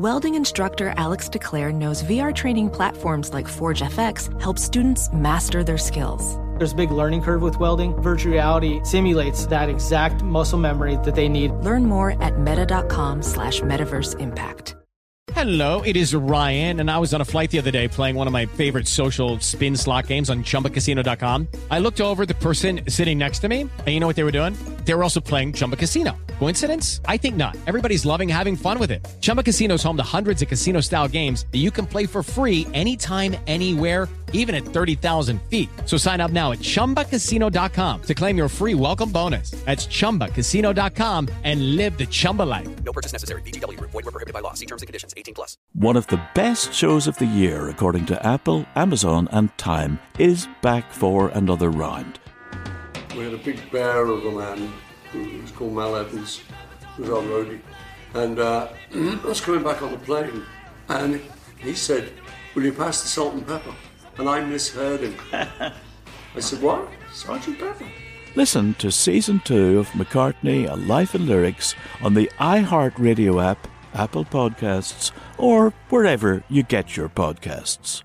Welding instructor Alex DeClaire knows VR training platforms like Forge FX help students master their skills. There's a big learning curve with welding. Virtual reality simulates that exact muscle memory that they need. Learn more at meta.com slash metaverse impact. Hello, it is Ryan, and I was on a flight the other day playing one of my favorite social spin slot games on chumbacasino.com. I looked over at the person sitting next to me, and you know what they were doing? They were also playing Chumba Casino. Coincidence? I think not. Everybody's loving having fun with it. Chumba Casino is home to hundreds of casino style games that you can play for free anytime, anywhere, even at 30,000 feet. So sign up now at chumbacasino.com to claim your free welcome bonus. That's chumbacasino.com and live the Chumba life. No purchase necessary. VGW Group. Void were prohibited by law. See terms and conditions. 18 plus. One of the best shows of the year, according to Apple, Amazon, and Time, is back for another round. We had a big bear of a man who was called Mal Evans, who was our roadie. And uh, I was coming back on the plane, and he said, Will you pass the salt and pepper? And I misheard him. I said, What? Sergeant Pepper? Listen to season two of McCartney, A Life in Lyrics on the iHeartRadio app, Apple Podcasts, or wherever you get your podcasts.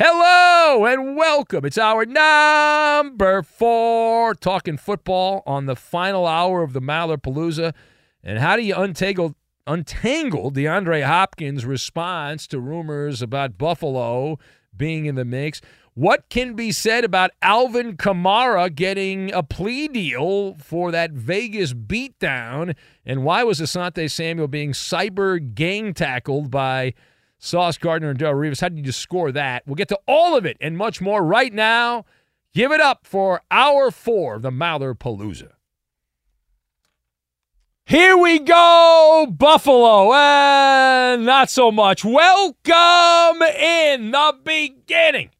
Hello and welcome. It's our number four talking football on the final hour of the Maller Palooza. And how do you untangle untangle DeAndre Hopkins' response to rumors about Buffalo being in the mix? What can be said about Alvin Kamara getting a plea deal for that Vegas beatdown? And why was Asante Samuel being cyber gang tackled by Sauce Gardner and Darrelle Revis. How did you score that? We'll get to all of it and much more right now. Give it up for hour four of the Maller Palooza. Here we go, Buffalo. And not so much. Welcome in the beginning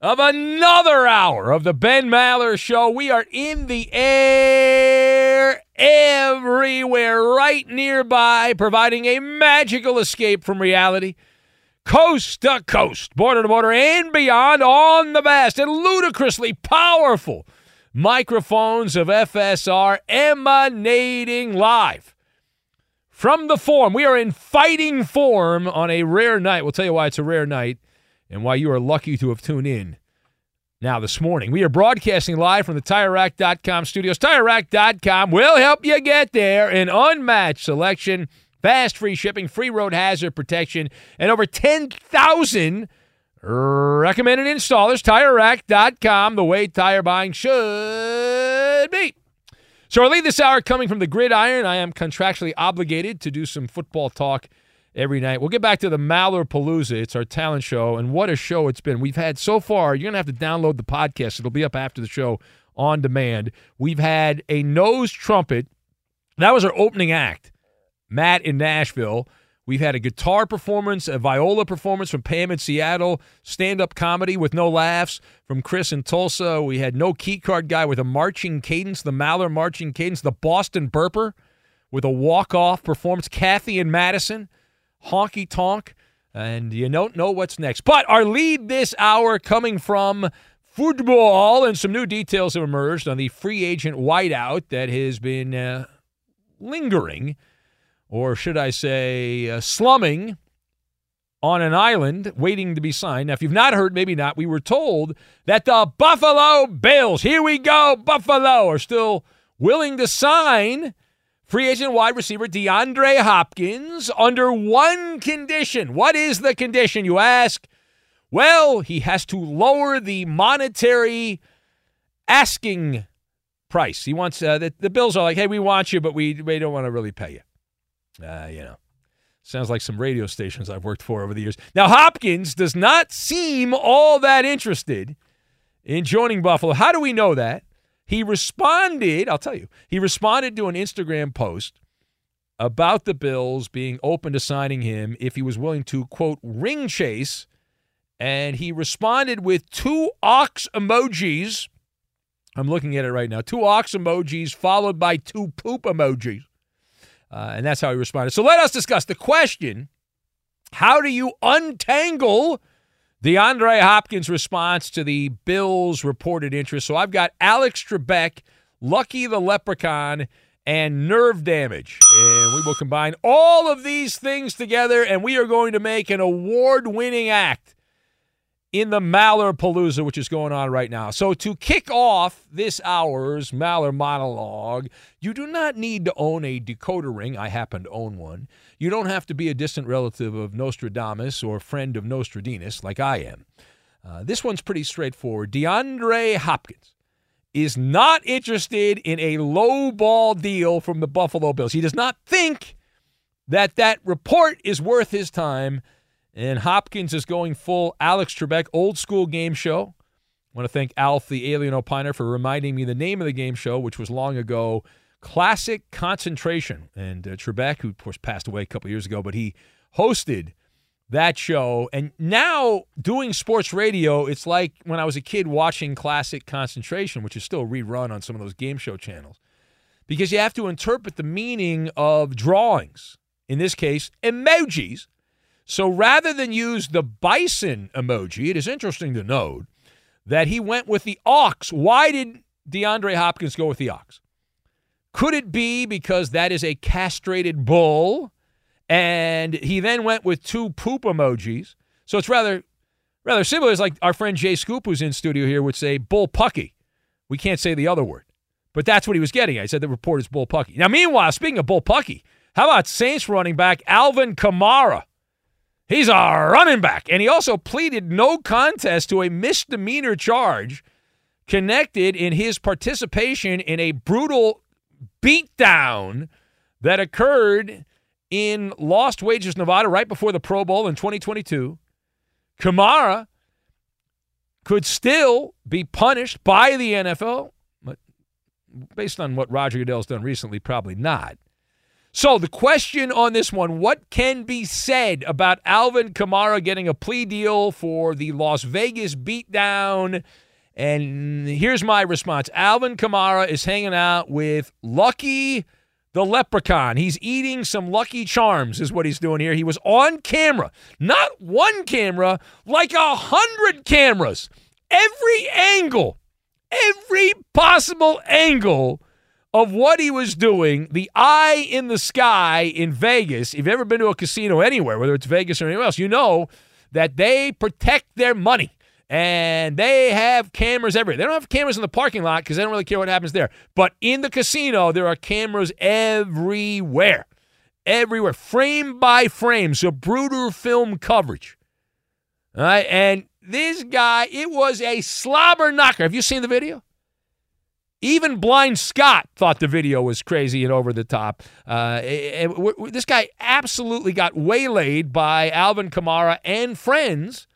of another hour of the Ben Maller Show. We are in the air everywhere, right nearby, providing a magical escape from reality coast to coast, border to border, and beyond on the vast and ludicrously powerful microphones of FSR emanating live from the forum. We are in fighting form on a rare night. We'll tell you why it's a rare night and why you are lucky to have tuned in. Now, this morning, we are broadcasting live from the TireRack.com studios. TireRack.com will help you get there. An unmatched selection fast free shipping, free road hazard protection, and over 10,000 recommended installers. TireRack.com, the way tire buying should be. So I lead this hour coming from the gridiron. I am contractually obligated to do some football talk every night. We'll get back to the Maller Palooza. It's our talent show, and what a show it's been. We've had so far, you're going to have to download the podcast. It'll be up after the show on demand. We've had a nose trumpet. That was our opening act. Matt in Nashville. We've had a guitar performance, a viola performance from Pam in Seattle, stand up comedy with no laughs from Chris in Tulsa. We had no key card guy with a marching cadence, the Maller marching cadence, the Boston Burper with a walk off performance, Kathy in Madison, honky tonk, and you don't know what's next. But our lead this hour coming from football, and some new details have emerged on the free agent whiteout that has been uh, lingering or should I say, uh, slumming on an island waiting to be signed. Now, if you've not heard, maybe not, we were told that the Buffalo Bills, here we go, Buffalo, are still willing to sign free agent wide receiver DeAndre Hopkins under one condition. What is the condition, you ask? Well, he has to lower the monetary asking price. He wants uh, the, the Bills are like, hey, we want you, but we, we don't want to really pay you. Uh, you know, sounds like some radio stations I've worked for over the years. Now, Hopkins does not seem all that interested in joining Buffalo. How do we know that? He responded, I'll tell you, he responded to an Instagram post about the Bills being open to signing him if he was willing to, quote, ring chase. And he responded with two ox emojis. I'm looking at it right now. Two ox emojis followed by two poop emojis. Uh, and that's how he responded. So let us discuss the question how do you untangle DeAndre Hopkins' response to the Bills' reported interest? So I've got Alex Trebek, Lucky the Leprechaun, and nerve damage. And we will combine all of these things together, and we are going to make an award winning act in the Maller Palooza, which is going on right now. So, to kick off this hour's Maller monologue, you do not need to own a decoder ring. I happen to own one. You don't have to be a distant relative of Nostradamus or friend of Nostradamus like I am. Uh, this one's pretty straightforward. DeAndre Hopkins is not interested in a low ball deal from the Buffalo Bills. He does not think that that report is worth his time. And Hopkins is going full Alex Trebek, old school game show. I want to thank Alf, the alien opiner, for reminding me the name of the game show, which was long ago Classic Concentration. And uh, Trebek, who of course passed away a couple years ago, but he hosted that show. And now doing sports radio, it's like when I was a kid watching Classic Concentration, which is still rerun on some of those game show channels, because you have to interpret the meaning of drawings, in this case, emojis. So rather than use the bison emoji, it is interesting to note that he went with the ox. Why did DeAndre Hopkins go with the ox? Could it be because that is a castrated bull? And he then went with two poop emojis. So it's rather rather similar. It's like our friend Jay Scoop, who's in studio here, would say bull pucky. We can't say the other word. But that's what he was getting. I said the report is bull pucky. Now, meanwhile, speaking of bull pucky, how about Saints running back Alvin Kamara? He's a running back. And he also pleaded no contest to a misdemeanor charge connected in his participation in a brutal beatdown that occurred in Lost Wages, Nevada, right before the Pro Bowl in 2022. Kamara could still be punished by the NFL, but based on what Roger Goodell's done recently, probably not. So the question on this one, what can be said about Alvin Kamara getting a plea deal for the Las Vegas beatdown? And here's my response. Alvin Kamara is hanging out with Lucky the leprechaun. He's eating some Lucky Charms, is what he's doing here. He was on camera, not one camera, like a hundred cameras. Every angle, every possible angle of what he was doing, the eye in the sky in Vegas. If you've ever been to a casino anywhere, whether it's Vegas or anywhere else, you know that they protect their money and they have cameras everywhere. They don't have cameras in the parking lot because they don't really care what happens there. But in the casino, there are cameras everywhere, everywhere, frame by frame. So brutal film coverage. All right, and this guy, it was a slobber knocker. Have you seen the video? Even Blind Scott thought the video was crazy and over the top. Uh, this guy absolutely got waylaid by Alvin Kamara and friends.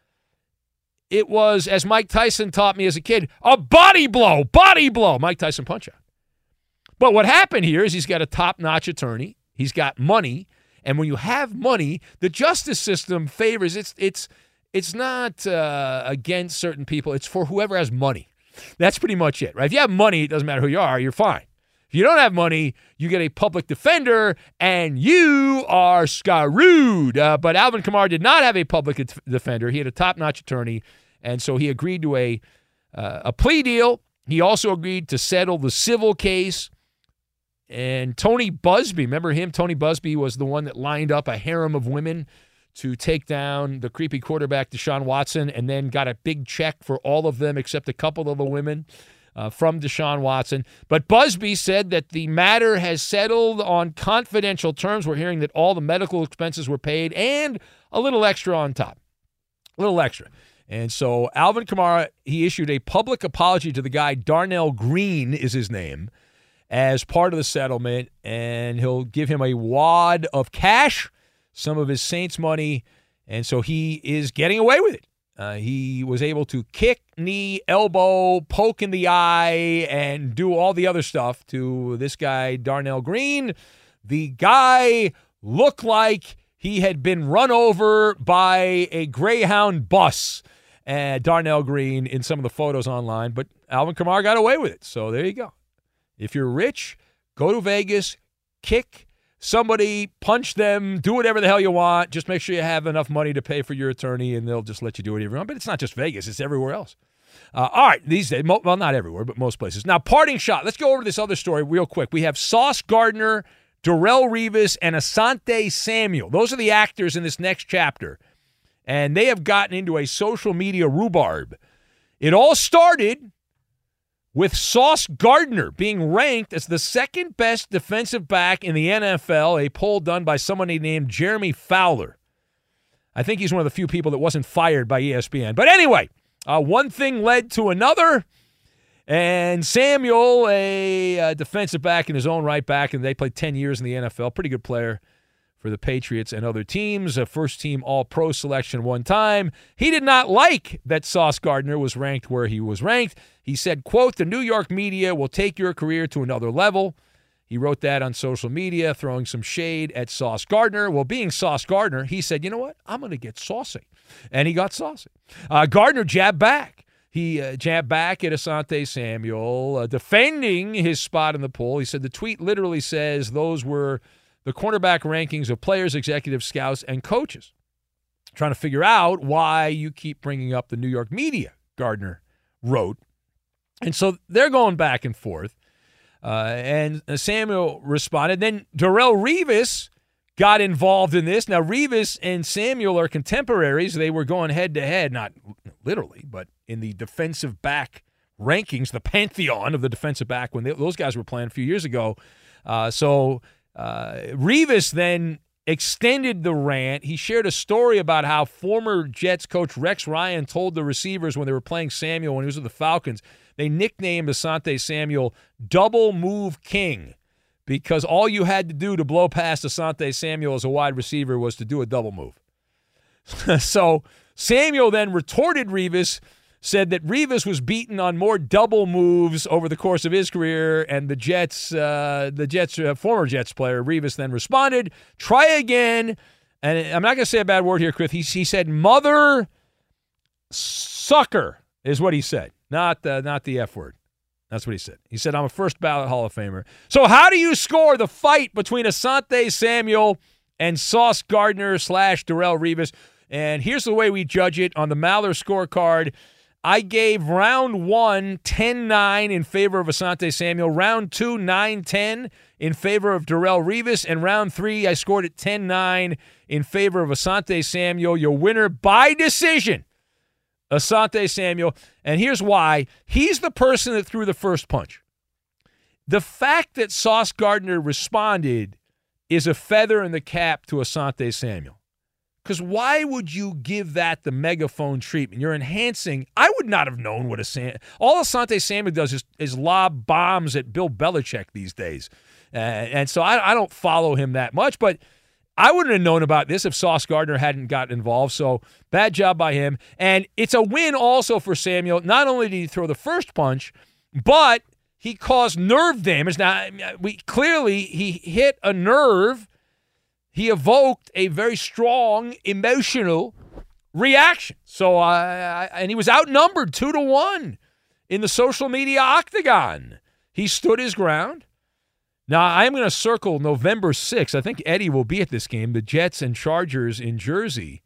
It was, as Mike Tyson taught me as a kid, a body blow, body blow. Mike Tyson punch out. But what happened here is he's got a top notch attorney, he's got money. And when you have money, the justice system favors it's it's it's not uh, against certain people. It's for whoever has money. That's pretty much it, right? If you have money, it doesn't matter who you are, you're fine. If you don't have money, you get a public defender and you are screwed. Uh, but Alvin Kamara did not have a public defender. He had a top notch attorney. And so he agreed to a, uh, a plea deal. He also agreed to settle the civil case. And Tony Buzbee, remember him? Tony Buzbee was the one that lined up a harem of women to take down the creepy quarterback Deshaun Watson and then got a big check for all of them except a couple of the women uh, from Deshaun Watson. But Buzbee said that the matter has settled on confidential terms. We're hearing that all the medical expenses were paid and a little extra on top. A little extra. And so Alvin Kamara, he issued a public apology to the guy, Darnell Green is his name, as part of the settlement. And he'll give him a wad of cash some of his Saints money, and so he is getting away with it. Uh, he was able to kick, knee, elbow, poke in the eye, and do all the other stuff to this guy, Darnell Green, The guy looked like he had been run over by a Greyhound bus. Uh, Darnell Green in some of the photos online, but Alvin Kamara got away with it. So there you go. If you're rich, go to Vegas, kick somebody, punch them, do whatever the hell you want. Just make sure you have enough money to pay for your attorney, and they'll just let you do whatever you want. But it's not just Vegas; it's everywhere else. Uh, all right, these days, well, not everywhere, but most places. Now, parting shot. Let's go over this other story real quick. We have Sauce Gardner, Darrelle Revis, and Asante Samuel. Those are the actors in this next chapter, and they have gotten into a social media rhubarb. It all started with Sauce Gardner being ranked as the second best defensive back in the NFL, a poll done by somebody named Jeremy Fowler. I think he's one of the few people that wasn't fired by ESPN. But anyway, uh, one thing led to another, and Samuel, a uh, defensive back in his own right back, and they played 10 years in the NFL, pretty good player for the Patriots and other teams, a first team All Pro selection one time. He did not like that Sauce Gardner was ranked where he was ranked. He said, quote, the New York media will take your career to another level. He wrote that on social media, throwing some shade at Sauce Gardner. Well, being Sauce Gardner, he said, you know what? I'm going to get saucy. And he got saucy. Uh, Gardner jabbed back. He uh, jabbed back at Asante Samuel, uh, defending his spot in the poll. He said the tweet literally says those were the cornerback rankings of players, executive scouts, and coaches. Trying to figure out why you keep bringing up the New York media, Gardner wrote. And so they're going back and forth. Uh, and Samuel responded. Then Darrelle Revis got involved in this. Now, Revis and Samuel are contemporaries. They were going head to head, not literally, but in the defensive back rankings, the pantheon of the defensive back when they, those guys were playing a few years ago. Uh, so uh, Revis then extended the rant. He shared a story about how former Jets coach Rex Ryan told the receivers when they were playing Samuel when he was with the Falcons, they nicknamed Asante Samuel Double Move King because all you had to do to blow past Asante Samuel as a wide receiver was to do a double move. so Samuel then retorted Revis said that Revis was beaten on more double moves over the course of his career, and the Jets, uh, the Jets, uh, former Jets player Revis then responded, "Try again." And I'm not going to say a bad word here, Chris. He, he said, "Mother sucker" is what he said, not uh, not the F word. That's what he said. He said, "I'm a first ballot Hall of Famer." So, how do you score the fight between Asante Samuel and Sauce Gardner slash Darrelle Revis? And here's the way we judge it on the Maller scorecard. I gave round one 10 9 in favor of Asante Samuel, round two 9 10 in favor of Darrelle Revis, and round three I scored at 10 9 in favor of Asante Samuel. Your winner by decision, Asante Samuel. And here's why he's the person that threw the first punch. The fact that Sauce Gardner responded is a feather in the cap to Asante Samuel. Because why would you give that the megaphone treatment? You're enhancing. I would not have known what a Sam. All Asante Samuel does is, is lob bombs at Bill Belichick these days, uh, and so I, I don't follow him that much. But I wouldn't have known about this if Sauce Gardner hadn't got involved. So bad job by him, and it's a win also for Samuel. Not only did he throw the first punch, but he caused nerve damage. Now we clearly he hit a nerve he evoked a very strong emotional reaction. So, uh, and he was outnumbered two to one in the social media octagon. He stood his ground. Now, I'm going to circle November 6th. I think Eddie will be at this game, the Jets and Chargers in Jersey.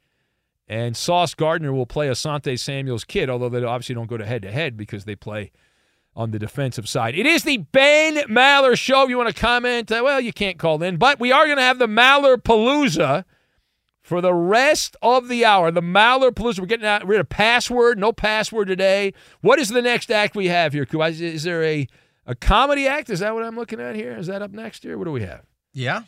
And Sauce Gardner will play Asante Samuel's kid, although they obviously don't go to head to head because they play on the defensive side. It is the Ben Maller Show. If you want to comment, uh, well, you can't call in, but we are going to have the Maller Palooza for the rest of the hour. The Maller Palooza. We're getting out, rid of password. No password today. What is the next act we have here? Is, is there a, a comedy act? Is that what I'm looking at here? Is that up next year? What do we have? Yeah.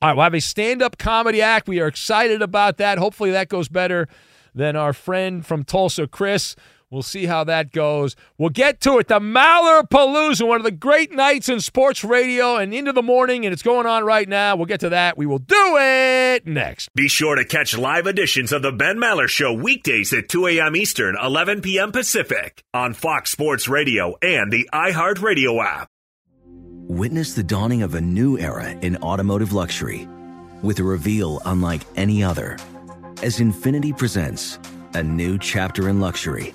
All right, we'll have a stand up comedy act. We are excited about that. Hopefully, that goes better than our friend from Tulsa, Chris. We'll see how that goes. We'll get to it. The Maller Palooza, one of the great nights in sports radio and into the morning, and it's going on right now. We'll get to that. We will do it next. Be sure to catch live editions of the Ben Maller Show weekdays at 2 a.m. Eastern, 11 p.m. Pacific on Fox Sports Radio and the iHeartRadio app. Witness the dawning of a new era in automotive luxury with a reveal unlike any other as Infiniti presents a new chapter in luxury,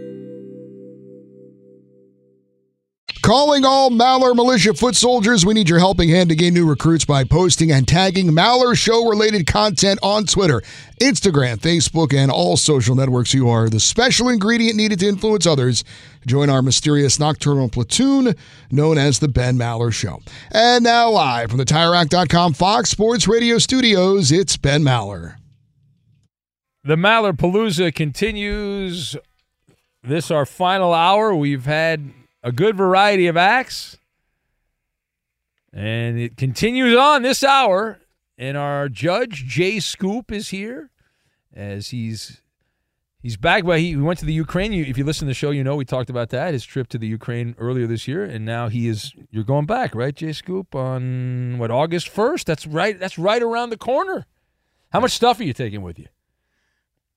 Calling all Maller Militia foot soldiers, we need your helping hand to gain new recruits by posting and tagging Maller show related content on Twitter, Instagram, Facebook, and all social networks. You are the special ingredient needed to influence others. Join our mysterious nocturnal platoon known as the Ben Maller Show. And now, live from the TireRack.com Fox Sports Radio studios, it's Ben Maller. The Maller Palooza continues. This our final hour. We've had a good variety of acts. And it continues on this hour. And our judge, Jay Scoop, is here as he's he's back. But he went to the Ukraine. If you listen to the show, you know we talked about that, his trip to the Ukraine earlier this year. And now he is you're going back, right, Jay Scoop, on what, August first? That's right. That's right around the corner. How much stuff are you taking with you?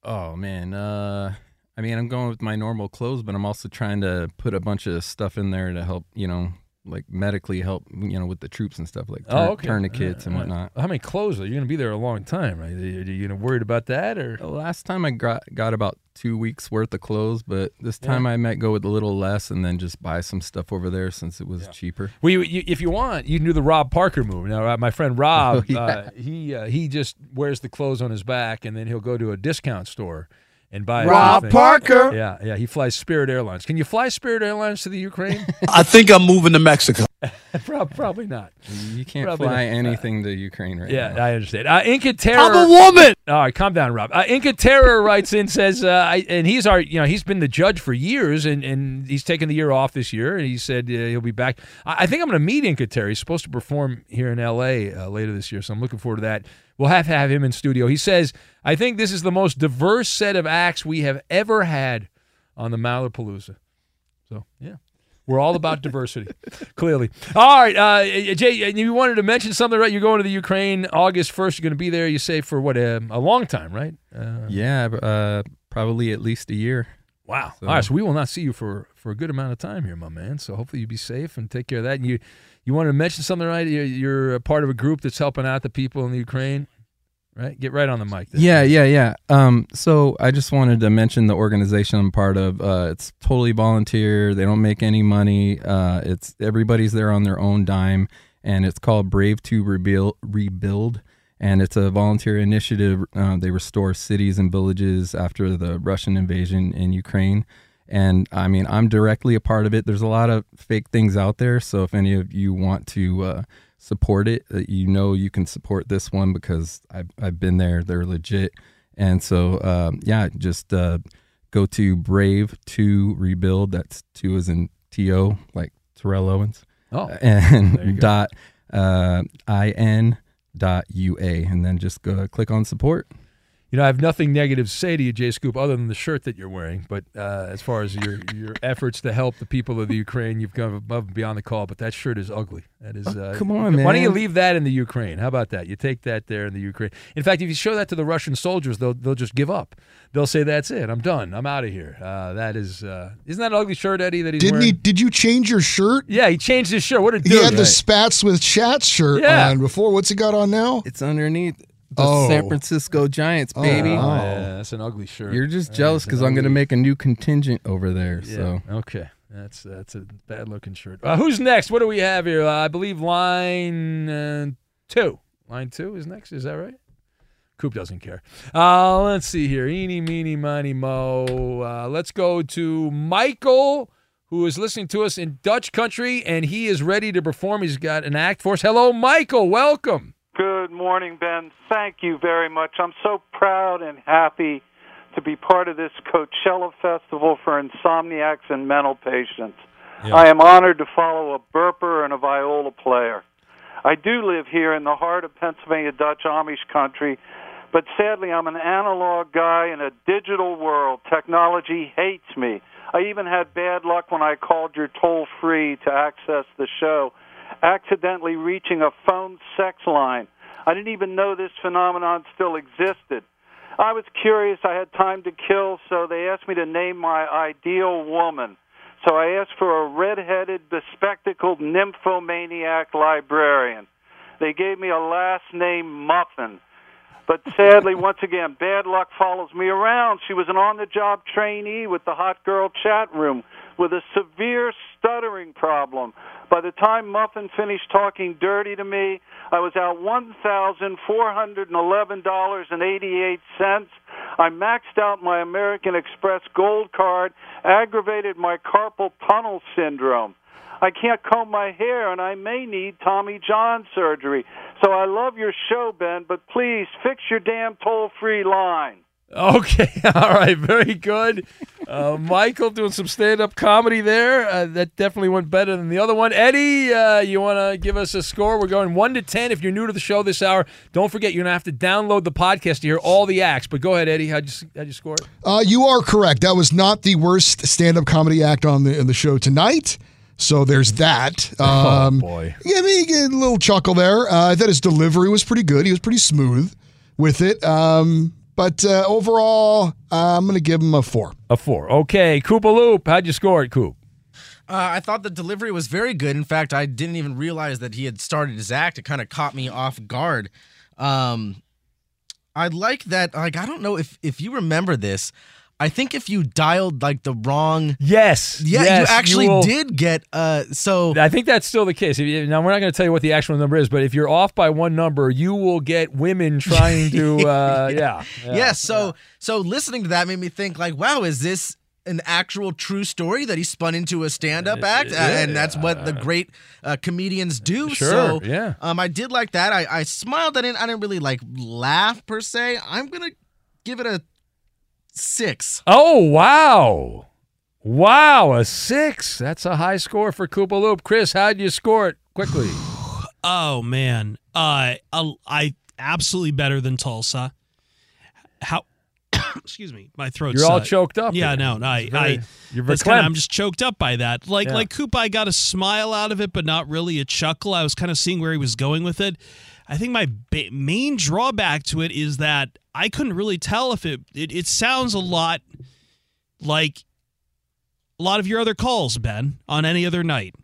Oh man, uh I mean, I'm going with my normal clothes, but I'm also trying to put a bunch of stuff in there to help, you know, like medically help, you know, with the troops and stuff like tur- oh, okay. tourniquets and whatnot. How many clothes are you going to be there a long time, right? Are you, are you worried about that or? The last time I got got about two weeks worth of clothes, but this Yeah. time I might go with a little less and then just buy some stuff over there since it was cheaper. Well, you, you, if you want, you can do the Rob Parker move. Now, uh, my friend Rob, Oh, yeah. uh, he uh, he just wears the clothes on his back, and then he'll go to a discount store and buy. Rob everything. Parker. Yeah, yeah. He flies Spirit Airlines. Can you fly Spirit Airlines to the Ukraine? I think I'm moving to Mexico. Probably not. You can't Probably fly not. anything to Ukraine right Yeah, now. Yeah, I understand. Uh, Inca Terror. I'm a woman. All right, calm down, Rob. Uh, Inca Terror writes in says, uh, I, and he's our, you know, he's been the judge for years, and, and he's taken the year off this year, and he said uh, he'll be back. I, I think I'm going to meet Inca Terror. He's supposed to perform here in L.A. Uh, later this year, so I'm looking forward to that. We'll have to have him in studio. He says, I think this is the most diverse set of acts we have ever had on the Maller Palooza. So yeah, We're all about diversity, clearly. All right, uh, Jay, you wanted to mention something, right? You're going to the Ukraine August 1st. You're going to be there, you say, for what, a, a long time, right? Uh, Yeah, uh, probably at least a year. Wow. So- All right, so we will not see you for, for a good amount of time here, my man. So hopefully you be safe and take care of that. And you you wanted to mention something, right? You're, you're a part of a group that's helping out the people in the Ukraine, right? Get right on the mic. Yeah, yeah, yeah. Um, so I just wanted to mention the organization I'm part of. Uh, it's totally volunteer. They don't make any money. Uh, it's everybody's there on their own dime, and it's called Brave to Rebuild. Rebuild, and it's a volunteer initiative. Uh, they restore cities and villages after the Russian invasion in Ukraine. And I mean, I'm directly a part of it. There's a lot of fake things out there. So if any of you want to uh, support it, uh, you know you can support this one because I've, I've been there. They're legit. And so, um, yeah, just uh, go to Brave to Rebuild. That's two as in T O, like Terrell Owens. Oh, and there you go. dot uh, I N dot U A. And then just go click on support. You know, I have nothing negative to say to you, Jay Scoop, other than the shirt that you're wearing. But uh, as far as your your efforts to help the people of the Ukraine, you've gone above and beyond the call. But that shirt is ugly. That is. Uh, Oh, come on, man. Why don't you leave that in the Ukraine? How about that? You take that there in the Ukraine. In fact, if you show that to the Russian soldiers, they'll they'll just give up. They'll say, "That's it. I'm done. I'm out of here." Uh, that is. Uh, isn't that an ugly shirt, Eddie? That he's Didn't wearing? he? Did you change your shirt? Yeah, he changed his shirt. What a dude! He had the spats with Chat shirt Yeah. on before. What's he got on now? It's underneath the Oh. San Francisco Giants, Oh, baby. Oh, yeah, that's an ugly shirt. You're just jealous because I'm going to make a new contingent over there. Yeah. So okay, that's that's a bad looking shirt. Uh, who's next? What do we have here? Uh, I believe line uh, two. Line two is next. Is that right? Coop doesn't care. Uh, let's see here. Eeny, meeny, miny, mo. Uh, let's go to Michael, who is listening to us in Dutch country, and he is ready to perform. He's got an act for us. Hello, Michael. Welcome. Good morning, Ben. Thank you very much. I'm so proud and happy to be part of this Coachella Festival for insomniacs and mental patients. I am honored to follow a burper and a viola player. I do live here in the heart of Pennsylvania Dutch Amish country, but sadly I'm an analog guy in a digital world. Technology hates me. I even had bad luck when I called your toll free to access the show, accidentally reaching a phone sex line. I didn't even know this phenomenon still existed. I was curious, I had time to kill, so they asked me to name my ideal woman. So I asked for a red-headed, bespectacled nymphomaniac librarian. They gave me a last name Muffin. But sadly, once again, bad luck follows me around. She was an on the job trainee with the hot girl chat room with a severe stuttering problem. By the time Muffin finished talking dirty to me, I was out $1,411.88. I maxed out my American Express Gold Card, aggravated my carpal tunnel syndrome. I can't comb my hair, and I may need Tommy John surgery. So I love your show, Ben, but please fix your damn toll free line. Okay, all right, very good. Uh, Michael doing some stand-up comedy there. Uh, that definitely went better than the other one. Eddie, uh, you want to give us a score? We're going one to ten. If you're new to the show this hour, don't forget you're gonna have to download the podcast to hear all the acts. But go ahead, Eddie. How'd you how'd you score it? Uh, you are correct. That was not the worst stand-up comedy act on the in the show tonight. So there's that. Um, oh boy. Yeah, I mean, a little chuckle there. Uh, I thought his delivery was pretty good. He was pretty smooth with it. Um, but uh, overall, uh, I'm going to give him a four. A four. Okay, Koopa Loop. How'd you score it, Coop? Uh, I thought the delivery was very good. In fact, I didn't even realize that he had started his act. It kind of caught me off guard. Um, I like that. Like, I don't know if if you remember this. I think if you dialed like the wrong, yes, yeah, yes, you you actually will- did get. Uh, so I think that's still the case. You- Now we're not going to tell you what the actual number is, but if you're off by one number, you will get women trying to. Uh, yeah, yeah. yes. So so listening to that made me think like, wow, is this an actual true story that he spun into a stand-up act? And that's what the great uh, comedians do. Sure, So yeah. um, I did like that. I, I smiled. I didn't. I didn't really like laugh per se. I'm gonna give it a six. Oh wow, wow, a six. That's a high score for Koopa Loop. Chris, how'd you score it quickly? Oh man, uh, I, I absolutely better than Tulsa. How? excuse me, my throat's You're all uh, choked up Yeah, here. no, no, I, very- I you're that's kinda- I'm just choked up by that. Like, Yeah. like Coop, I got a smile out of it, but not really a chuckle. I was kind of seeing where he was going with it. I think my ba- main drawback to it is that I couldn't really tell if it, it. It sounds a lot like a lot of your other calls, Ben, on any other night.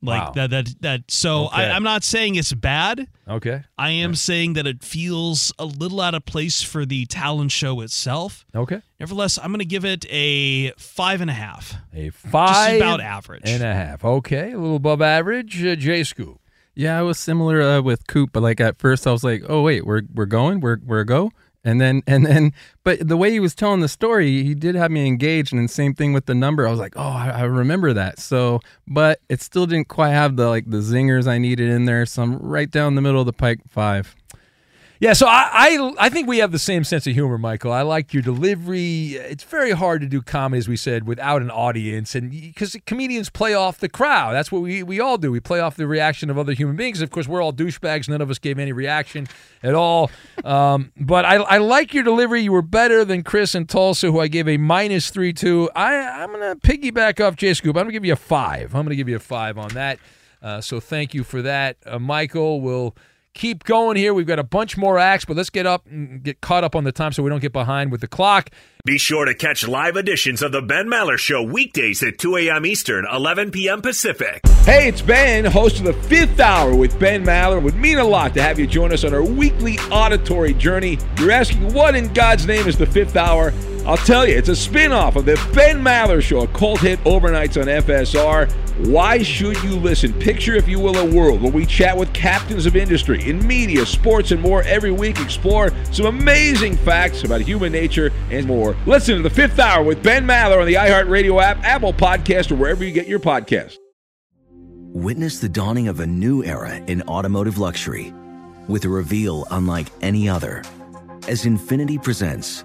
Like Wow. that, that, that. So Okay. I, I'm not saying it's bad. Okay. I am saying that it feels a little out of place for the talent show itself. Okay. Nevertheless, I'm going to give it a five and a half. A five about average. and a half. Okay, a little above average. Uh, J Scoop. Yeah, I was similar uh, with Coop, but like at first I was like, "Oh wait, we're we're going, we're we're go," and then and then, but the way he was telling the story, he did have me engaged, and then same thing with the number. I was like, "Oh, I, I remember that." So, but it still didn't quite have the like the zingers I needed in there. So I'm right down the middle of the pike five. Yeah, so I, I I think we have the same sense of humor, Michael. I like your delivery. It's very hard to do comedy, as we said, without an audience, and because comedians play off the crowd. That's what we we all do. We play off the reaction of other human beings. Of course, we're all douchebags. None of us gave any reaction at all. Um, but I I like your delivery. You were better than Chris and Tulsa, who I gave a minus three to. I I'm gonna piggyback off J Scoop. I'm gonna give you a five. I'm gonna give you a five on that. Uh, so thank you for that, uh, Michael. Will keep going here. We've got a bunch more acts, but let's get up and get caught up on the time so we don't get behind with the clock. Be sure to catch live editions of The Ben Maller Show weekdays at 2 a.m. Eastern, 11 p.m. Pacific. Hey, it's Ben, host of the fifth hour with Ben Maller. It would mean a lot to have you join us on our weekly auditory journey. You're asking, what in God's name is the fifth hour? I'll tell you, it's a spin off of the Ben Maller Show, a cult hit overnights on FSR. Why should you listen? Picture, if you will, a world where we chat with captains of industry in media, sports, and more every week. Explore some amazing facts about human nature and more. Listen to the fifth hour with Ben Maller on the iHeartRadio app, Apple Podcast, or wherever you get your podcasts. Witness the dawning of a new era in automotive luxury with a reveal unlike any other as Infiniti presents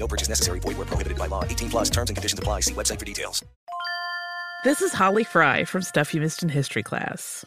No purchase necessary. Void where prohibited by law. 18 plus terms and conditions apply. See website for details. This is Holly Fry from Stuff You Missed in History class.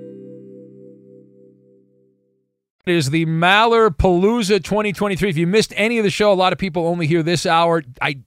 It is the Maller Palooza 2023. If you missed any of the show, a lot of people only hear this hour. I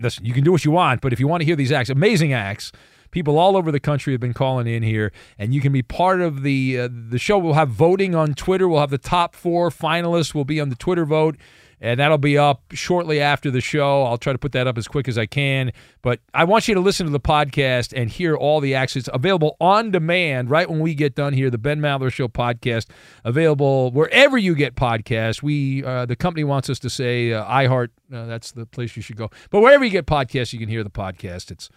listen. You can do what you want, but if you want to hear these acts, amazing acts, people all over the country have been calling in here, and you can be part of the uh, the show. We'll have voting on Twitter. We'll have the top four finalists will be on the Twitter vote and that'll be up shortly after the show. I'll try to put that up as quick as I can. But I want you to listen to the podcast and hear all the. It's available on demand right when we get done here. The Ben Maller Show podcast available wherever you get podcasts. We uh, the company wants us to say uh, iHeart. Uh, that's the place you should go. But wherever you get podcasts, you can hear the podcast. It's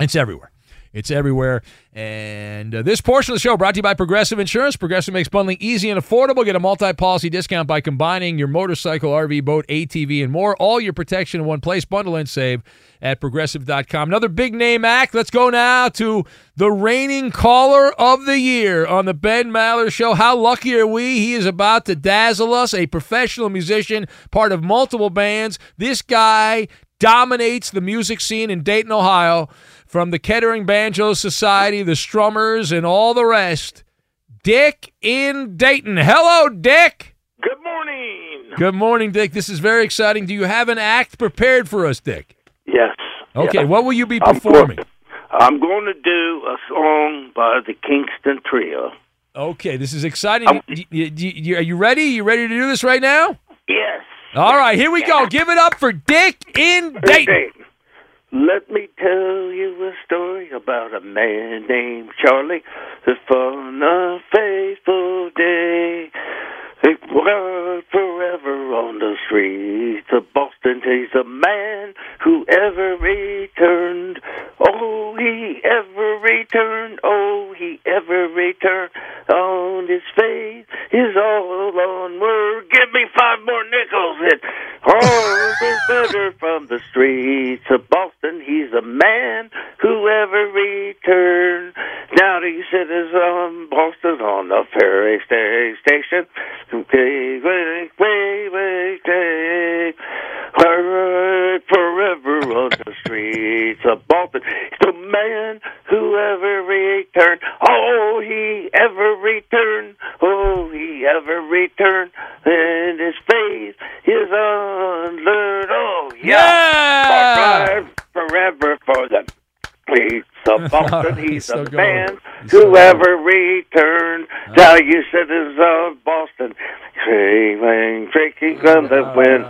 it's everywhere. It's everywhere. And uh, this portion of the show brought to you by Progressive Insurance. Progressive makes bundling easy and affordable. Get a multi-policy discount by combining your motorcycle, RV, boat, ATV, and more. All your protection in one place. Bundle and save at progressive.com. Another big name act. Let's go now to the reigning caller of the year on the Ben Maller Show. How lucky are we? He is about to dazzle us, a professional musician, part of multiple bands. This guy dominates the music scene in Dayton, Ohio from the Kettering Banjo Society, the Strummers, and all the rest. Dick in Dayton. Hello, Dick. Good morning. Good morning, Dick. This is very exciting. Do you have an act prepared for us, Dick? Yes. Okay, yes. what will you be performing? I'm going to do a song by the Kingston Trio. Okay, this is exciting. Are you ready? You ready to do this right now? Yes. All right, here we go. Give it up for Dick in Dayton. Let me tell you a story about a man named Charlie. The fun a faithful day. He worked forever on the streets of Boston. He's a man who ever returned. Oh, he ever returned. Oh, he ever returned. On his face is all onward. Give me five more nickels. And all is better from the streets of Boston. He's a man who ever returned. Now he citizens of Boston on the ferry station. Okay, wait, wait, wait, wait. Forever on the streets of Boston. He's a man who ever returned. Oh, he ever returned. Oh, he ever returned. And his faith is unlearned. Oh, yeah. Alright, forever for the streets of Boston. He's So a man He's so who ever returned. Now you citizens of Boston. Sailing, drinking on the wind.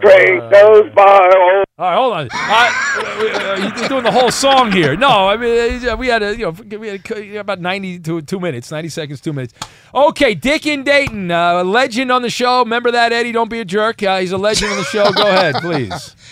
Train goes by. Oh, All right, hold on. Uh, you're doing the whole song here. No, I mean uh, we had a you know we had a, about ninety to two minutes, ninety seconds, two minutes. Okay, Dick in Dayton, uh, a legend on the show. Remember that, Eddie? Don't be a jerk. Uh, he's a legend on the show. Go ahead, please.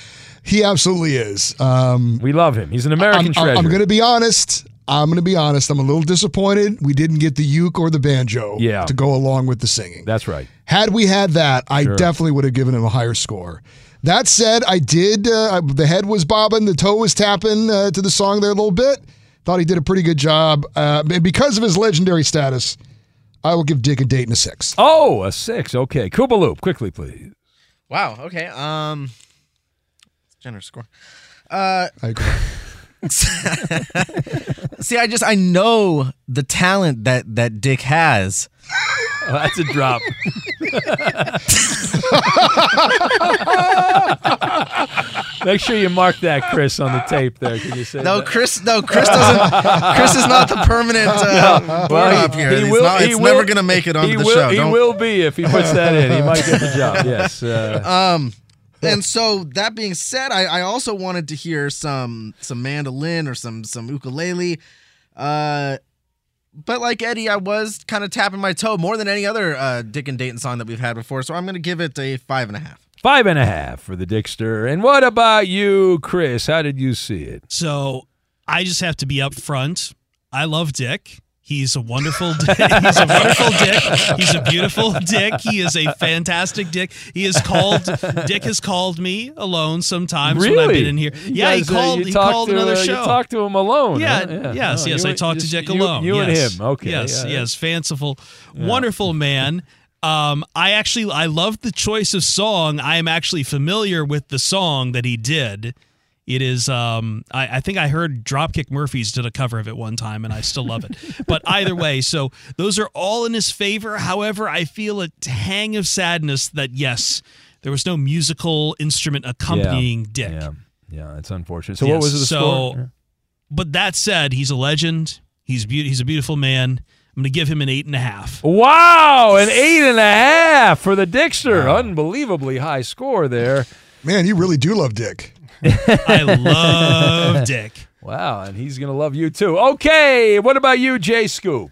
He absolutely is. Um, we love him. He's an American I'm, treasure. I'm going to be honest. I'm going to be honest. I'm a little disappointed we didn't get the uke or the banjo Yeah. to go along with the singing. That's right. Had we had that, I Sure. definitely would have given him a higher score. That said, I did. Uh, the head was bobbing, the toe was tapping uh, to the song there a little bit. Thought he did a pretty good job. Uh, and because of his legendary status, I will give Dick and Dayton a six. Oh, a six. Okay, Loop, quickly, please. Wow. Okay. Um, generous score. Uh, I agree. see, I just I know the talent that that Dick has. Oh, that's a drop. Make sure you mark that, Chris, on the tape there. Can you say No, that? Chris. No, Chris doesn't. Chris is not the permanent uh, No, board he- here. he He's will- not- it's will- never gonna make it onto he the will- show. He Don't- will be if he puts that in. He might get the job. Yes. Uh, Um, and so that being said, I, I also wanted to hear some some mandolin or some some ukulele. Uh, but like Eddie, I was kind of tapping my toe more than any other uh, Dick and Dayton song that we've had before. So I'm going to give it a five and a half. five and a half for the Dickster. And what about you, Chris? How did you see it? So I just have to be up front. I love Dick. He's a wonderful. Dick. He's a wonderful dick. He's a beautiful dick. He is a fantastic dick. He has called. Dick has called me alone sometimes when I've been in here. You yeah, guys, he uh, called. he called to, another uh, show. You talked to him alone. Yeah, huh? yes, Oh, yes. you I and- talked to Dick alone. You and yes. him. Okay. Yes, yeah. yes. Fanciful, wonderful man. Um, I actually I love the choice of song. I am actually familiar with the song that he did. It is um I, I think I heard Dropkick Murphys did a cover of it one time and I still love it. but either way, so those are all in his favor. However, I feel a tang of sadness that yes, there was no musical instrument accompanying Dick. Yeah, yeah, it's unfortunate. So what was the so, score? But that said, he's a legend. He's be- he's a beautiful man. I'm going to give him an eight and a half. Wow, an eight and a half for the Dickster. Unbelievably high score there. Man, you really do love Dick. I love Dick. Wow, and he's gonna love you too. Okay, what about you, Jay Scoop?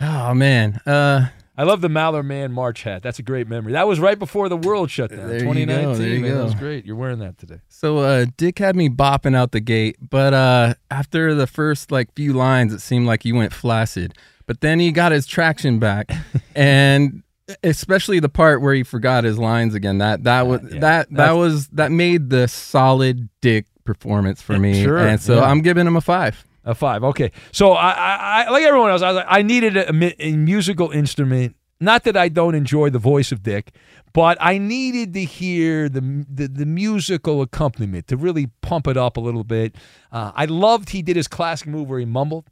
Oh man, uh, I love the Maller Man March hat. That's a great memory. That was right before the world shut down. There you go, 2019. there you man, go. That was great. You're wearing that today. So uh, Dick had me bopping out the gate, but uh, after the first like few lines, it seemed like he went flaccid. But then he got his traction back, and especially the part where he forgot his lines again. That that was that that That's- was that made the solid Dick performance for me. Sure, and so yeah. I'm giving him a five. A five. Okay. So I, I, I like everyone else. I was like, I needed a, a musical instrument. Not that I don't enjoy the voice of Dick, but I needed to hear the the, the musical accompaniment to really pump it up a little bit. Uh, I loved he did his classic move where he mumbled.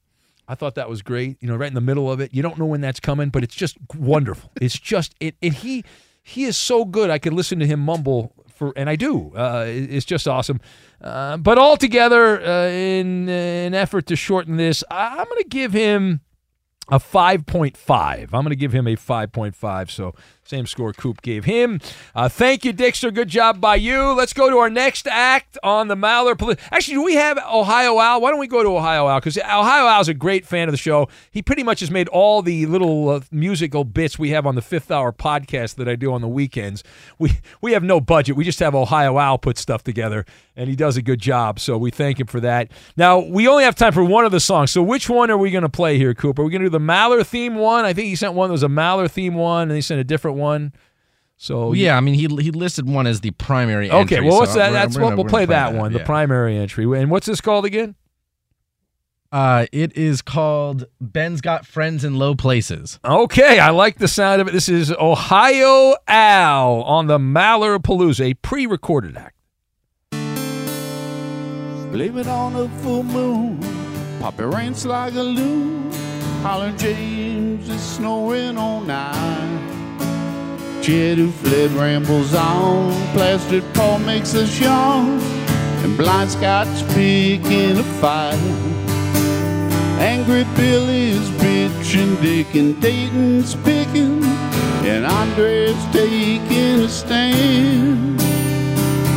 I thought that was great. You know, right in the middle of it. You don't know when that's coming, but it's just wonderful. It's just it. And he he is so good. I could listen to him mumble for, and I do. Uh, it's just awesome. Uh, but altogether, uh, in an effort to shorten this, I'm going to give him a 5.5. I'm going to give him a 5.5. So same score Coop gave him. Uh, thank you, Dickster. Good job by you. Let's go to our next act on the Maller. Poli- Actually, do we have Ohio Al? Why don't we go to Ohio Al? Because Ohio Al is a great fan of the show. He pretty much has made all the little uh, musical bits we have on the fifth hour podcast that I do on the weekends. We we have no budget. We just have Ohio Al put stuff together, and he does a good job. So we thank him for that. Now we only have time for one of the songs. So which one are we going to play here, Cooper? Are we going to do the Maller theme one? I think he sent one that was a Maller theme one, and he sent a different one. So yeah, I mean, he he listed one as the primary. Okay, entry, well, what's so that? we're- That's we're what gonna- we'll we're play gonna that one, the primary entry. And what's this called again? Uh, it is called Ben's Got Friends in Low Places. Okay, I like the sound of it. This is Ohio Al on the Maller Palooza, a pre-recorded act. Blame it on the full moon. Poppy rains like a loon. Holler James is snoring all night. Jed who fled rambles on. Plastered Paul makes us young. And blind Scott's picking a fight. Angry Billy's bitching, Dick and Dayton's picking. And Andre's taking a stand.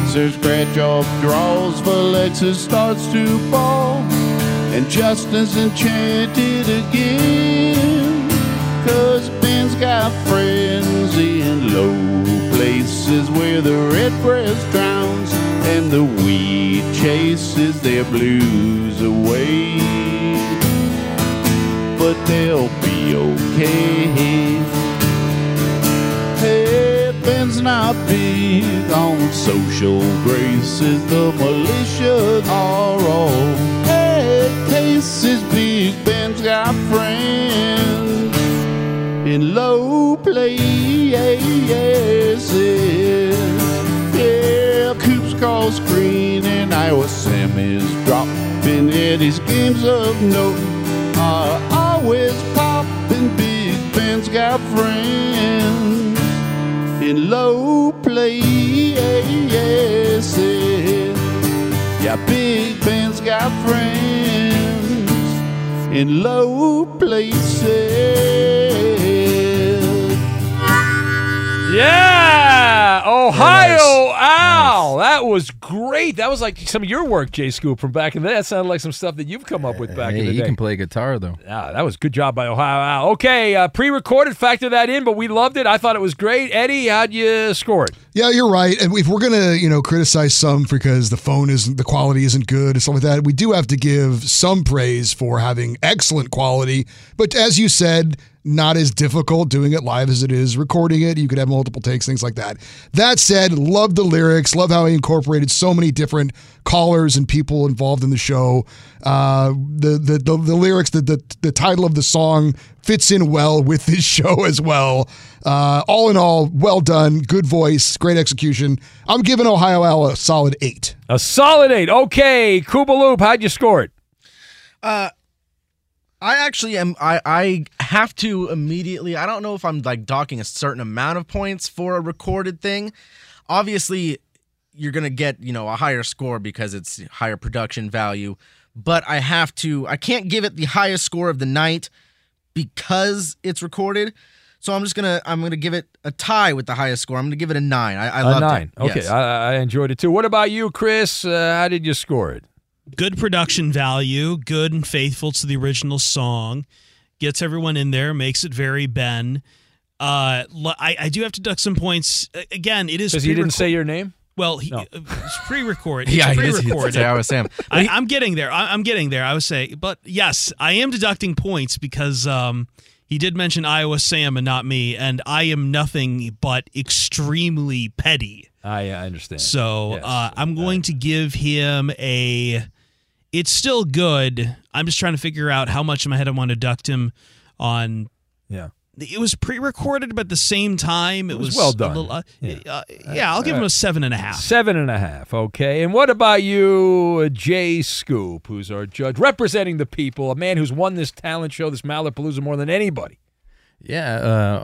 Sir Scratch off draws, Alexis starts to fall, and Justin's enchanted again. Cause Ben's got friends low places where the redbreast drowns and the weed chases their blues away. But they'll be okay. Hey, Ben's not big on social graces. The militia are all. Hey, cases big. Ben's got friends in low places. Yeah, Coop's call screening. Iowa Sam is dropping it. His games of note are always popping. Big Ben's got friends in low places. Yeah, Big Ben's got friends in low places. Yeah, Ohio Wow, that was great. That was like some of your work, Jay Scoop, from back in the day. That sounded like some stuff that you've come up with back Hey, in the he day. can play guitar though. Yeah, that was good job by Ohio Al. Okay, uh, pre-recorded, factor that in, but we loved it. I thought it was great. Eddie, how'd you score it? Yeah, you're right. And if we're gonna, you know, criticize some because the phone isn't the quality isn't good and stuff like that, we do have to give some praise for having excellent quality. But as you said, not as difficult doing it live as it is recording it. You could have multiple takes, things like that. That said, love the lyrics, love how he incorporated so many different callers and people involved in the show. Uh, the, the the the lyrics, the, the the title of the song fits in well with this show as well. Uh, all in all, well done, good voice, great execution. I'm giving Ohio Al a solid eight. A solid eight. Okay, Loop, how'd you score it? Uh, I actually am. I I have to immediately. I don't know if I'm like docking a certain amount of points for a recorded thing. Obviously, you're gonna get you know a higher score because it's higher production value. But I have to. I can't give it the highest score of the night because it's recorded. So I'm just gonna. I'm gonna give it a tie with the highest score. I'm gonna give it a nine. I, I a loved nine. it. Okay, Yes. I, I enjoyed it too. What about you, Chris? Uh, how did you score it? good production value, good and faithful to the original song, gets everyone in there, makes it very Ben. Uh, I, I do have to duck some points. Uh, Again, it is Because he didn't say your name. Well, he, uh, it's pre-recorded. Yeah, it's he did- he did pre-recorded. say I was Sam. I, I'm getting there. I, I'm getting there. I would say, but yes, I am deducting points because um, he did mention Iowa Sam and not me, and I am nothing but extremely petty. I, I understand. So uh, I'm going to give him a. It's still good. I'm just trying to figure out how much in my head I want to deduct him on. Yeah. It was pre-recorded, but at the same time, it, was was, well a done. little- uh, Yeah. uh, yeah, I'll give him a seven and a half. Seven and a half. Okay. And what about you, uh, Jay Scoop, who's our judge, representing the people, a man who's won this talent show, this Maller Palooza, more than anybody? Yeah,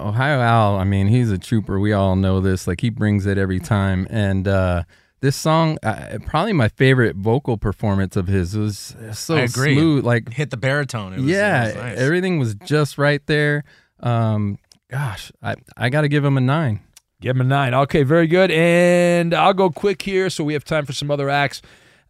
uh, Ohio Al. I mean, he's a trooper. We all know this. Like he brings it every time. And uh, this song, uh, probably my favorite vocal performance of his. It was so I agree. smooth. Like hit the baritone. It was, yeah, it was nice. everything was just right there. Um, gosh, I I got to give him a nine. Give him a nine. Okay, very good. And I'll go quick here so we have time for some other acts.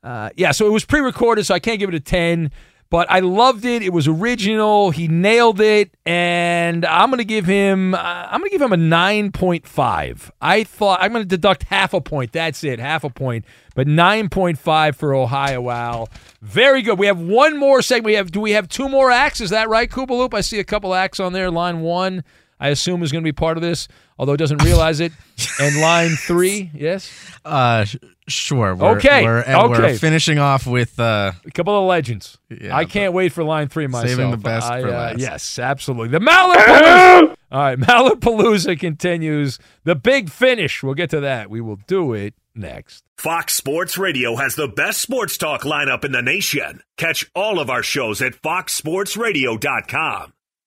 Uh, yeah, so it was pre recorded, so I can't give it a 10, but I loved it. It was original. He nailed it. And I'm going to give him, uh, I'm going to give him a 9.5. I thought, I'm going to deduct half a point. That's it, half a point. But 9.5 for Ohio Al. Very good. We have one more segment. We have, do we have two more acts? Is that right, Koopaloop? I see a couple acts on there. Line one. I assume is going to be part of this, although it doesn't realize it. and line three, yes, Uh, sh- sure. We're, Okay, We're, and okay. We're finishing off with uh, a couple of legends. Yeah, I can't wait for line three myself. Saving the best I, for uh, last. Yes, absolutely. The Maller Palooza. All right, Maller Palooza continues. The big finish. We'll get to that. We will do it next. Fox Sports Radio has the best sports talk lineup in the nation. Catch all of our shows at foxsportsradio.com.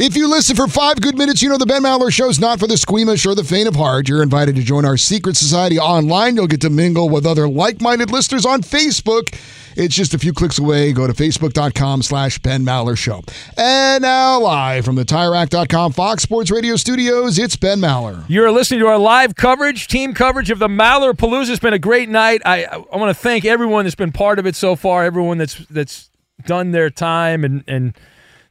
If you listen for five good minutes, you know the Ben Maller Show is not for the squeamish or the faint of heart. You're invited to join our secret society online. You'll get to mingle with other like-minded listeners on Facebook. It's just a few clicks away. Go to facebook.com slash Ben Maller Show. And now live from the TireRack.com Fox Sports Radio studios, it's Ben Maller. You're listening to our live coverage, team coverage of the Maller Palooza. It's been a great night. I I want to thank everyone that's been part of it so far. Everyone that's that's done their time and and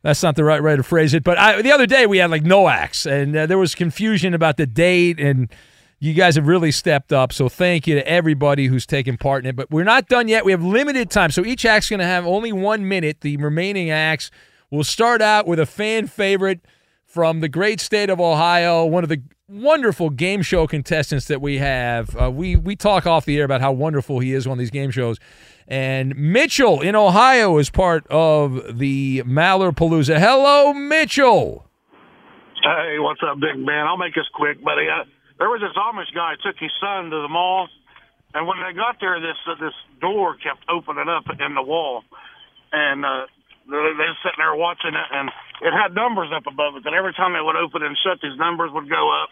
that's not the right way to phrase it. But I, the other day we had like no acts and uh, there was confusion about the date and. You guys have really stepped up, so thank you to everybody who's taken part in it. But we're not done yet. We have limited time, so each act's going to have only one minute. The remaining acts will start out with a fan favorite from the great state of Ohio, one of the wonderful game show contestants that we have. Uh, we we talk off the air about how wonderful he is on these game shows. And Mitchell in Ohio is part of the Maller Palooza. Hello, Mitchell. Hey, what's up, Big Man? I'll make this quick, buddy. Uh, there was this Amish guy took his son to the mall, and when they got there, this uh, this door kept opening up in the wall, and uh, they they were sitting there watching it, and it had numbers up above it. And every time it would open and shut, these numbers would go up.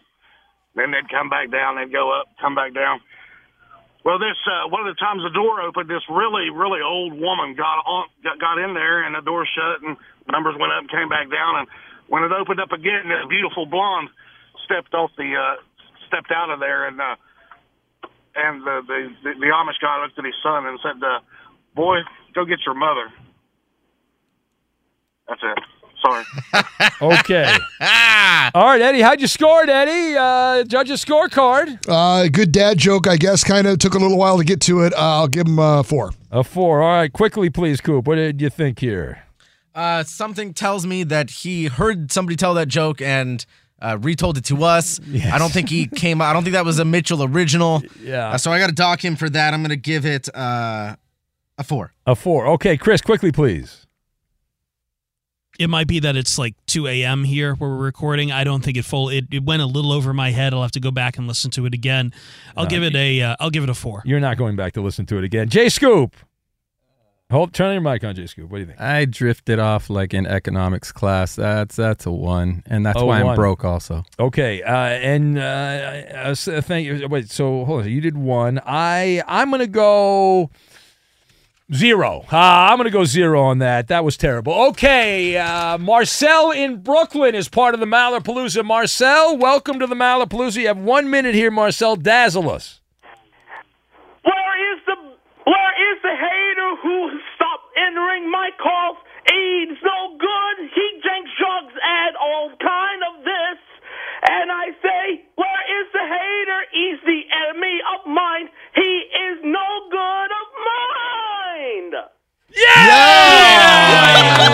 Then they'd come back down. They'd go up, come back down. Well, this uh, one of the times the door opened, this really, really old woman got on, got, got in there, and the door shut, and numbers went up, and came back down, and when it opened up again, this beautiful blonde stepped off the uh, stepped out of there, and uh, and the, the the the Amish guy looked at his son and said, uh, "Boy, go get your mother." That's it. Sorry. Okay. All right, Eddie. How'd you score Eddie? Uh, judge's scorecard. Uh, good dad joke, I guess. Kind of took a little while to get to it. Uh, I'll give him a four. A four. All right, quickly, please, Coop. What did you think here? Uh, something tells me that he heard somebody tell that joke and uh, retold it to us. I don't think he came. I don't think that was a Mitchell original. Yeah. Uh, so I got to dock him for that. I'm going to give it uh, a four. A four. Okay, Chris, quickly, please. It might be that it's like 2 a.m. here where we're recording. I don't think it full. It, it went a little over my head. I'll have to go back and listen to it again. I'll Uh, give it a. Uh, I'll give it a four. You're not going back to listen to it again. Jay Scoop. Hold, turn your mic on, Jay Scoop. What do you think? I drifted off like in economics class. That's that's a one, and that's Oh, why I'm one. broke. Also, Okay, uh, and uh, uh, s- uh, thank you. Wait, so hold on. You did one. I I'm gonna go zero. Uh, I'm gonna go zero on that. That was terrible. Okay, uh, Marcel in Brooklyn is part of the Maller Palooza. Marcel, welcome to the Maller Palooza. You have one minute here, Marcel. Dazzle us. Where is the where is the hater who stopped entering my calls? He's no good. He drinks drugs and all kind of this. And I say, where is the hater? He's the enemy of mine. He is no good of mine.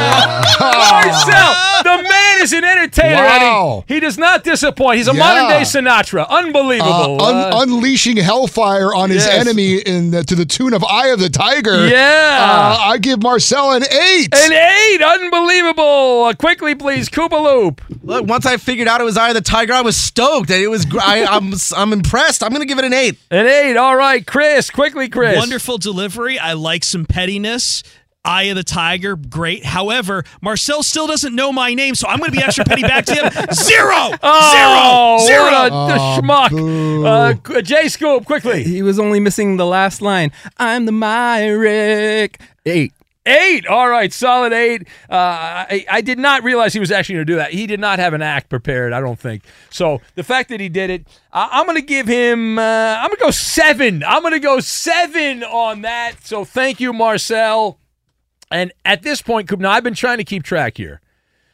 Marcel, the man is an entertainer. Wow. Modern. He does not disappoint. He's a Yeah. modern day Sinatra. Unbelievable. Uh, un- Uh, unleashing hellfire on his yes. enemy in the, to the tune of "Eye of the Tiger." Yeah. uh, I give Marcel an eight. An eight, unbelievable. Uh, quickly, please, Koopa Loop. Look, once I figured out it was Eye of the Tiger, I was stoked. It was. gr- I, I'm. I'm impressed. I'm going to give it an eight. An eight. All right, Chris. Quickly, Chris. Wonderful delivery. I like some pettiness. Eye of the Tiger, great. However, Marcel still doesn't know my name, so I'm going to be extra petty back to him. Zero, Oh, zero, zero. what a, a schmuck. Uh, Qu- Jay Scoop, quickly. he was only missing the last line. I'm the Myrick. Eight. Eight. All right, solid eight. Uh, I, I did not realize he was actually going to do that. He did not have an act prepared, I don't think. So the fact that he did it, I, I'm going to give him, uh, I'm going to go seven. I'm going to go seven on that. So thank you, Marcel. And at this point, Coop, now I've been trying to keep track here.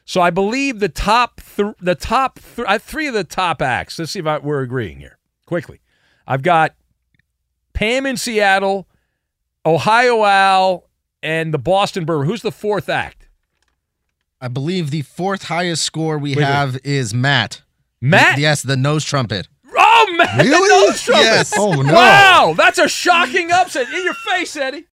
So I believe the top, th- the top th- three of the top acts. Let's see if I, we're agreeing here. Quickly, I've got Pam in Seattle, Ohio Al, and the Boston Burger. Who's the fourth act? I believe the fourth highest score we Wait, wait. have is Matt. Matt? The- yes, the nose trumpet. Oh man, Really? the nose trumpet. Yes. Oh no! Wow, that's a shocking upset in your face, Eddie.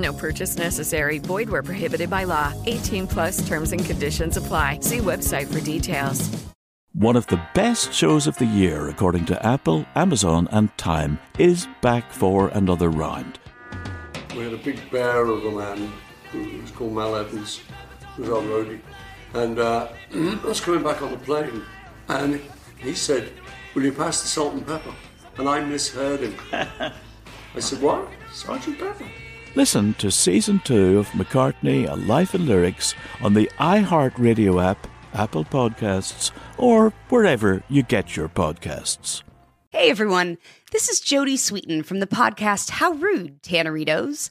No purchase necessary. Void where prohibited by law. 18 plus terms and conditions apply. See website for details. One of the best shows of the year, according to Apple, Amazon, and Time, is back for another round. We had a big bear of a man who was called Mal Evans, who was our roadie. And uh, I was coming back on the plane, and he said, Will you pass the salt and pepper? And I misheard him. I said, What? Sergeant Pepper? Listen to season two of McCartney, A Life in Lyrics on the iHeartRadio app, Apple Podcasts, or wherever you get your podcasts. Hey everyone, this is Jodie Sweetin from the podcast How Rude, Tanneritos.